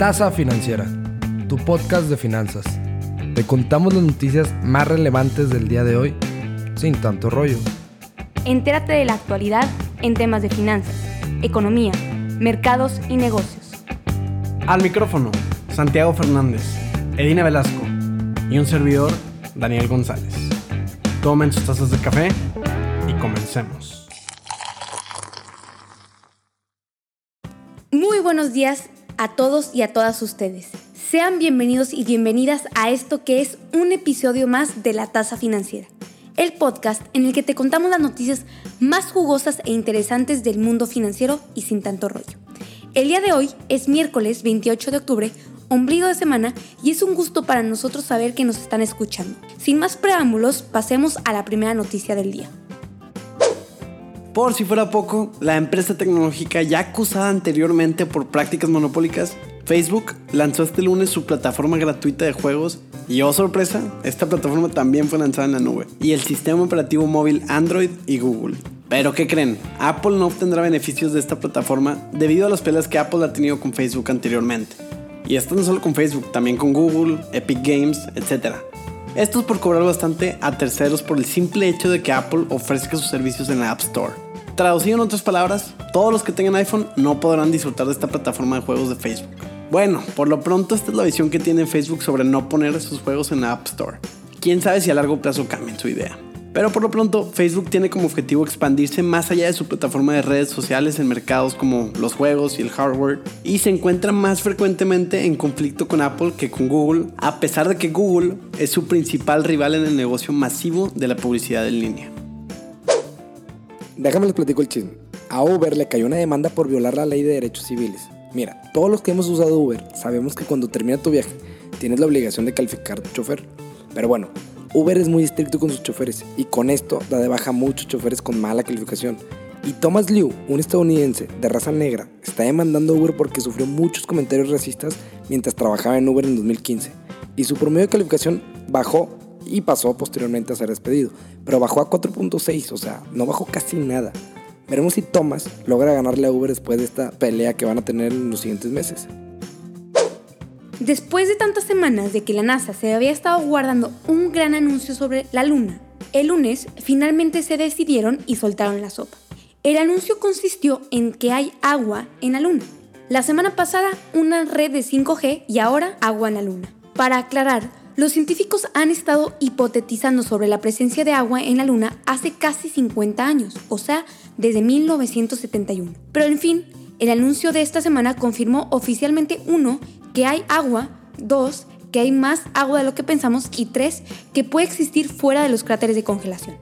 Tasa Financiera, tu podcast de finanzas. Te contamos las noticias más relevantes del día de hoy, sin tanto rollo. Entérate de la actualidad en temas de finanzas, economía, mercados y negocios. Al micrófono, Santiago Fernández, Edina Velasco y un servidor, Daniel González. Tomen sus tazas de café y comencemos. Muy buenos días a todos y a todas ustedes. Sean bienvenidos y bienvenidas a esto que es un episodio más de La Tasa Financiera, el podcast en el que te contamos las noticias más jugosas e interesantes del mundo financiero y sin tanto rollo. El día de hoy es miércoles 28 de octubre, ombligo de semana, y es un gusto para nosotros saber que nos están escuchando. Sin más preámbulos, pasemos a la primera noticia del día. Por si fuera poco, la empresa tecnológica ya acusada anteriormente por prácticas monopólicas, Facebook lanzó este lunes su plataforma gratuita de juegos y oh sorpresa, esta plataforma también fue lanzada en la nube y el sistema operativo móvil Android y Google. Pero ¿qué creen? Apple no obtendrá beneficios de esta plataforma debido a las peleas que Apple ha tenido con Facebook anteriormente. Y esto no solo con Facebook, también con Google, Epic Games, etc. Esto es por cobrar bastante a terceros por el simple hecho de que Apple ofrezca sus servicios en la App Store. Traducido en otras palabras, todos los que tengan iPhone no podrán disfrutar de esta plataforma de juegos de Facebook. Bueno, por lo pronto esta es la visión que tiene Facebook sobre no poner sus juegos en la App Store. Quién sabe si a largo plazo cambien su idea. Pero por lo pronto, Facebook tiene como objetivo expandirse más allá de su plataforma de redes sociales en mercados como los juegos y el hardware, y se encuentra más frecuentemente en conflicto con Apple que con Google, a pesar de que Google es su principal rival en el negocio masivo de la publicidad en línea. Déjame les platico el chisme. A Uber le cayó una demanda por violar la ley de derechos civiles. Mira, todos los que hemos usado Uber sabemos que cuando termina tu viaje tienes la obligación de calificar tu chofer. Pero bueno, Uber es muy estricto con sus choferes y con esto da de baja muchos choferes con mala calificación. Y Thomas Liu, un estadounidense de raza negra, está demandando a Uber porque sufrió muchos comentarios racistas mientras trabajaba en Uber en 2015. Y su promedio de calificación bajó y pasó posteriormente a ser despedido. Pero bajó a 4.6, o sea, no bajó casi nada. Veremos si Thomas logra ganarle a Uber después de esta pelea que van a tener en los siguientes meses. Después de tantas semanas de que la NASA se había estado guardando un gran anuncio sobre la Luna, el lunes finalmente se decidieron y soltaron la sopa. El anuncio consistió en que hay agua en la Luna. La semana pasada una red de 5G y ahora agua en la Luna. Para aclarar, los científicos han estado hipotetizando sobre la presencia de agua en la Luna hace casi 50 años, o sea, desde 1971. Pero en fin, el anuncio de esta semana confirmó oficialmente uno, que hay agua, dos, que hay más agua de lo que pensamos y tres, que puede existir fuera de los cráteres de congelación.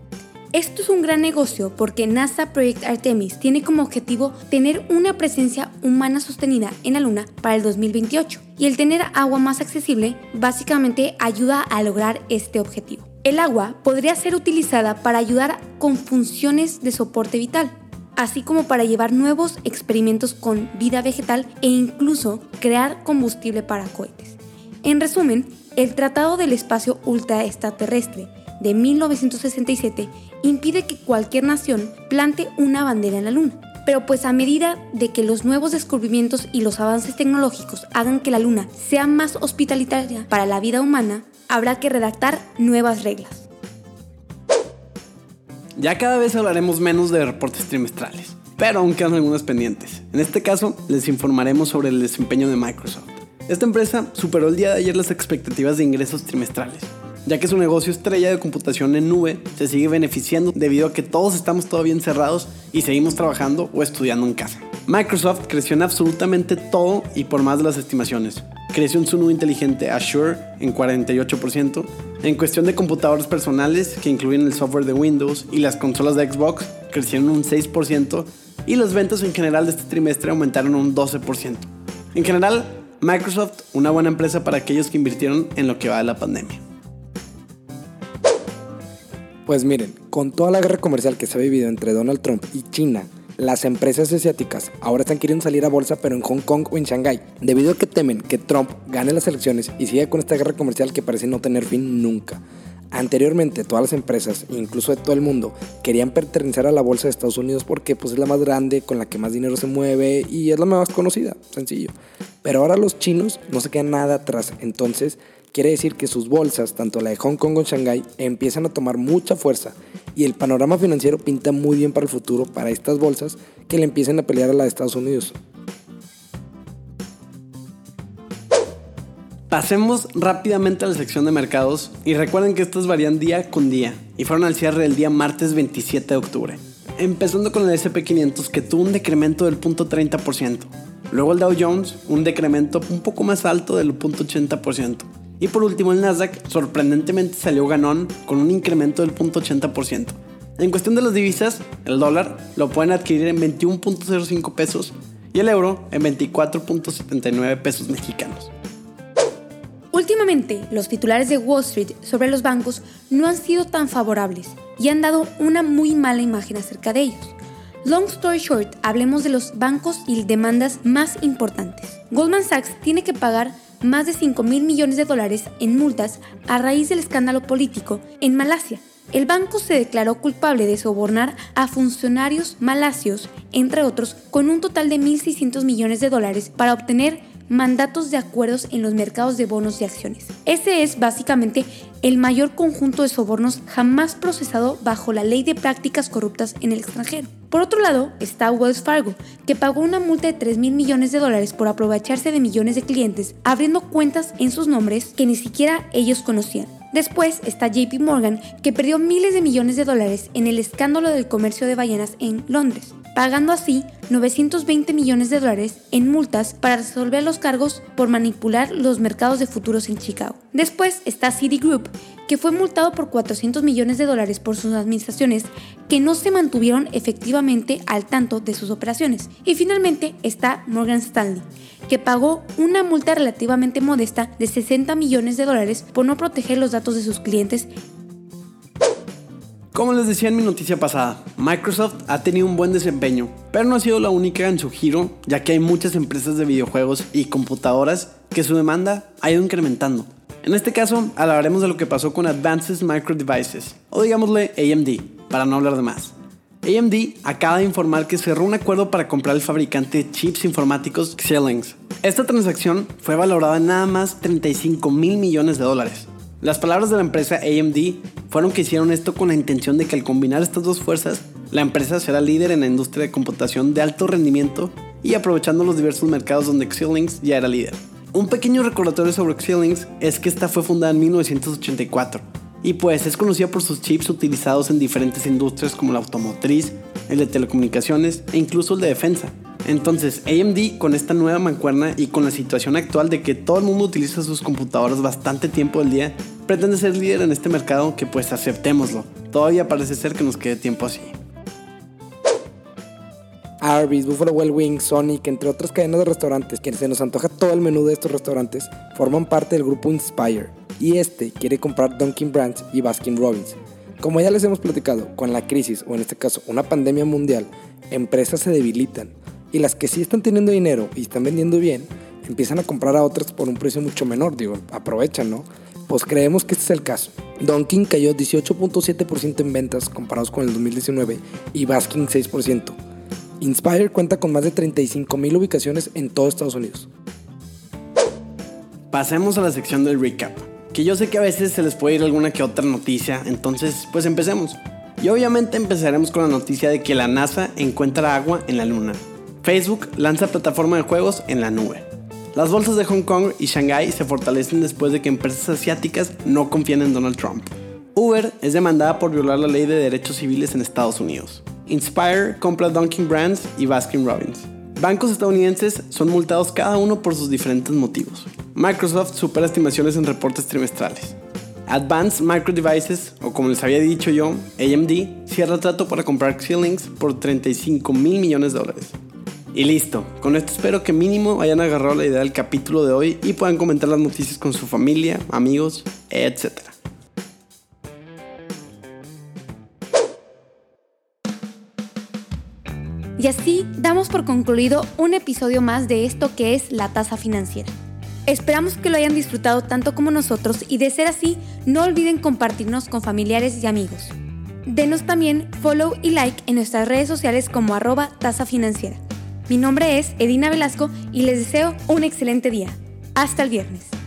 Esto es un gran negocio porque NASA Project Artemis tiene como objetivo tener una presencia humana sostenida en la Luna para el 2028 y el tener agua más accesible básicamente ayuda a lograr este objetivo. El agua podría ser utilizada para ayudar con funciones de soporte vital, así como para llevar nuevos experimentos con vida vegetal e incluso crear combustible para cohetes. En resumen, el Tratado del Espacio Ultraextraterrestre de 1967 impide que cualquier nación plante una bandera en la Luna. Pero pues a medida de que los nuevos descubrimientos y los avances tecnológicos hagan que la Luna sea más hospitalitaria para la vida humana, habrá que redactar nuevas reglas. Ya cada vez hablaremos menos de reportes trimestrales, pero aún quedan algunos pendientes. En este caso, les informaremos sobre el desempeño de Microsoft. Esta empresa superó el día de ayer las expectativas de ingresos trimestrales, ya que su negocio estrella de computación en nube se sigue beneficiando debido a que todos estamos todavía encerrados y seguimos trabajando o estudiando en casa. Microsoft creció en absolutamente todo y por más de las estimaciones. Creció en su nube inteligente Azure en 48%, en cuestión de computadores personales que incluyen el software de Windows y las consolas de Xbox crecieron un 6% y las ventas en general de este trimestre aumentaron un 12%. En general, Microsoft, una buena empresa para aquellos que invirtieron en lo que va de la pandemia. Pues miren, con toda la guerra comercial que se ha vivido entre Donald Trump y China, las empresas asiáticas ahora están queriendo salir a bolsa pero en Hong Kong o en Shanghái, debido a que temen que Trump gane las elecciones y siga con esta guerra comercial que parece no tener fin nunca. Anteriormente todas las empresas, incluso de todo el mundo, querían pertenecer a la bolsa de Estados Unidos porque pues, es la más grande, con la que más dinero se mueve y es la más conocida, sencillo. Pero ahora los chinos no se quedan nada atrás, entonces quiere decir que sus bolsas, tanto la de Hong Kong como Shanghai, empiezan a tomar mucha fuerza y el panorama financiero pinta muy bien para el futuro para estas bolsas que le empiecen a pelear a la de Estados Unidos. Pasemos rápidamente a la sección de mercados y recuerden que estos varían día con día y fueron al cierre del día martes 27 de octubre. Empezando con el SP500 que tuvo un decremento del 0.30%. Luego el Dow Jones, un decremento un poco más alto del 0.80%. Y por último el Nasdaq sorprendentemente salió ganón con un incremento del 0.80%. En cuestión de las divisas, el dólar lo pueden adquirir en 21.05 pesos y el euro en 24.79 pesos mexicanos. Últimamente, los titulares de Wall Street sobre los bancos no han sido tan favorables y han dado una muy mala imagen acerca de ellos. Long story short, hablemos de los bancos y demandas más importantes. Goldman Sachs tiene que pagar más de 5 mil millones de dólares en multas a raíz del escándalo político en Malasia. El banco se declaró culpable de sobornar a funcionarios malasios, entre otros, con un total de 1.600 millones de dólares para obtener mandatos de acuerdos en los mercados de bonos y acciones. Ese es básicamente el mayor conjunto de sobornos jamás procesado bajo la ley de prácticas corruptas en el extranjero. Por otro lado, está Wells Fargo, que pagó una multa de 3 mil millones de dólares por aprovecharse de millones de clientes abriendo cuentas en sus nombres que ni siquiera ellos conocían. Después está JP Morgan, que perdió miles de millones de dólares en el escándalo del comercio de ballenas en Londres, pagando así 920 millones de dólares en multas para resolver los cargos por manipular los mercados de futuros en Chicago. Después está Citigroup, que fue multado por 400 millones de dólares por sus administraciones que no se mantuvieron efectivamente al tanto de sus operaciones. Y finalmente está Morgan Stanley, que pagó una multa relativamente modesta de 60 millones de dólares por no proteger los datos de sus clientes como les decía en mi noticia pasada, Microsoft ha tenido un buen desempeño, pero no ha sido la única en su giro, ya que hay muchas empresas de videojuegos y computadoras que su demanda ha ido incrementando. En este caso, hablaremos de lo que pasó con Advanced Micro Devices, o digámosle AMD, para no hablar de más. AMD acaba de informar que cerró un acuerdo para comprar el fabricante de chips informáticos Xilinx. Esta transacción fue valorada en nada más 35 mil millones de dólares. Las palabras de la empresa AMD fueron que hicieron esto con la intención de que al combinar estas dos fuerzas, la empresa será líder en la industria de computación de alto rendimiento y aprovechando los diversos mercados donde Xilinx ya era líder. Un pequeño recordatorio sobre Xilinx es que esta fue fundada en 1984 y pues es conocida por sus chips utilizados en diferentes industrias como la automotriz, el de telecomunicaciones e incluso el de defensa. Entonces, AMD con esta nueva mancuerna y con la situación actual de que todo el mundo utiliza sus computadoras bastante tiempo del día, pretende ser líder en este mercado que pues aceptémoslo. Todavía parece ser que nos quede tiempo así. Arby's, Buffalo Wild Wings, Sonic, entre otras cadenas de restaurantes que se nos antoja todo el menú de estos restaurantes, forman parte del grupo Inspire. Y este quiere comprar Dunkin' Brands y Baskin Robbins. Como ya les hemos platicado, con la crisis, o en este caso una pandemia mundial, empresas se debilitan y las que sí están teniendo dinero y están vendiendo bien, empiezan a comprar a otras por un precio mucho menor. Digo, aprovechan, ¿no? Pues creemos que este es el caso. Donkin cayó 18.7% en ventas comparados con el 2019 y Baskin 6%. Inspire cuenta con más de 35.000 ubicaciones en todo Estados Unidos. Pasemos a la sección del recap, que yo sé que a veces se les puede ir alguna que otra noticia, entonces pues empecemos. Y obviamente empezaremos con la noticia de que la NASA encuentra agua en la Luna. Facebook lanza plataforma de juegos en la nube. Las bolsas de Hong Kong y Shanghai se fortalecen después de que empresas asiáticas no confían en Donald Trump. Uber es demandada por violar la ley de derechos civiles en Estados Unidos. Inspire compra Dunkin' Brands y Baskin Robbins. Bancos estadounidenses son multados cada uno por sus diferentes motivos. Microsoft supera estimaciones en reportes trimestrales. Advanced Micro Devices, o como les había dicho yo, AMD, cierra trato para comprar Xilinx por 35 mil millones de dólares. Y listo, con esto espero que mínimo hayan agarrado la idea del capítulo de hoy y puedan comentar las noticias con su familia, amigos, etc. Y así damos por concluido un episodio más de esto que es la tasa financiera. Esperamos que lo hayan disfrutado tanto como nosotros y de ser así, no olviden compartirnos con familiares y amigos. Denos también follow y like en nuestras redes sociales como arroba tasa. Mi nombre es Edina Velasco y les deseo un excelente día. Hasta el viernes.